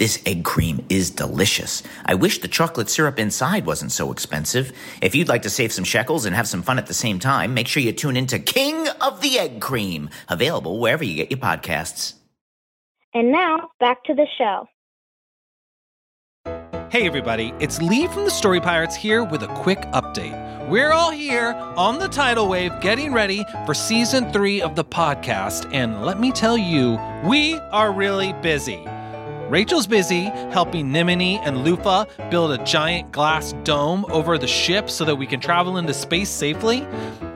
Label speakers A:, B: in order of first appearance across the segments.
A: This egg cream is delicious. I wish the chocolate syrup inside wasn't so expensive. If you'd like to save some shekels and have some fun at the same time, make sure you tune into King of the Egg Cream, available wherever you get your podcasts.
B: And now back to the show.
C: Hey everybody, it's Lee from the Story Pirates here with a quick update. We're all here on the tidal wave getting ready for season three of the podcast, and let me tell you, we are really busy. Rachel's busy helping Nimini and Lufa build a giant glass dome over the ship so that we can travel into space safely.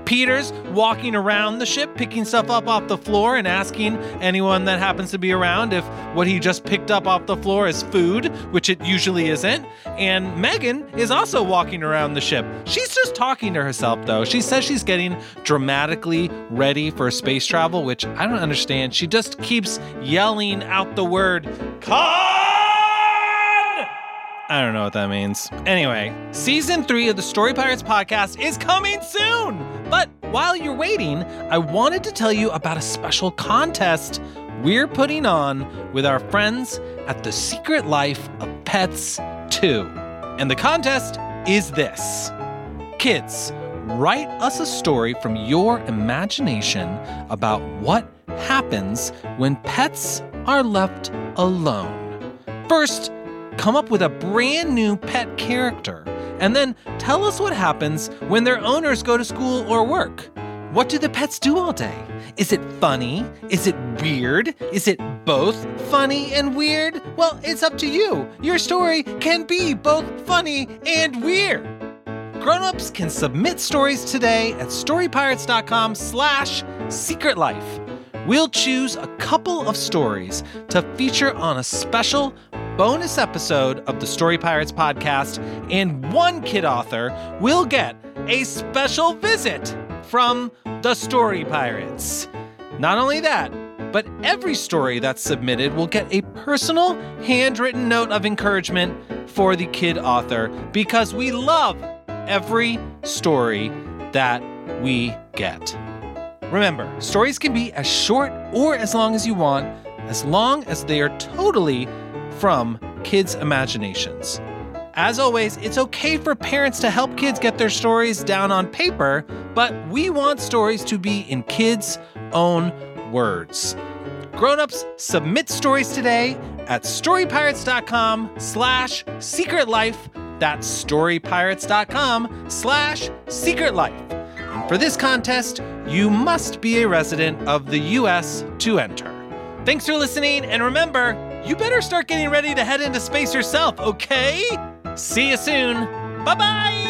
C: Peter's walking around the ship, picking stuff up off the floor and asking anyone that happens to be around if what he just picked up off the floor is food, which it usually isn't. And Megan is also walking around the ship. She's just talking to herself, though. She says she's getting dramatically ready for space travel, which I don't understand. She just keeps yelling out the word, Con! I don't know what that means. Anyway, season three of the Story Pirates podcast is coming soon. But while you're waiting, I wanted to tell you about a special contest we're putting on with our friends at The Secret Life of Pets 2. And the contest is this Kids, write us a story from your imagination about what happens when pets are left alone. First, come up with a brand new pet character, and then tell us what happens when their owners go to school or work. What do the pets do all day? Is it funny? Is it weird? Is it both funny and weird? Well, it's up to you. Your story can be both funny and weird. Grown-ups can submit stories today at storypirates.com slash secret life. We'll choose a couple of stories to feature on a special bonus episode of the Story Pirates podcast, and one kid author will get a special visit from the Story Pirates. Not only that, but every story that's submitted will get a personal handwritten note of encouragement for the kid author because we love every story that we get. Remember, stories can be as short or as long as you want, as long as they are totally from kids' imaginations. As always, it's okay for parents to help kids get their stories down on paper, but we want stories to be in kids' own words. Grown-ups, submit stories today at storypirates.com slash secret life. That's storypirates.com slash secret life. And for this contest, you must be a resident of the US to enter. Thanks for listening, and remember, you better start getting ready to head into space yourself, okay? See you soon. Bye bye.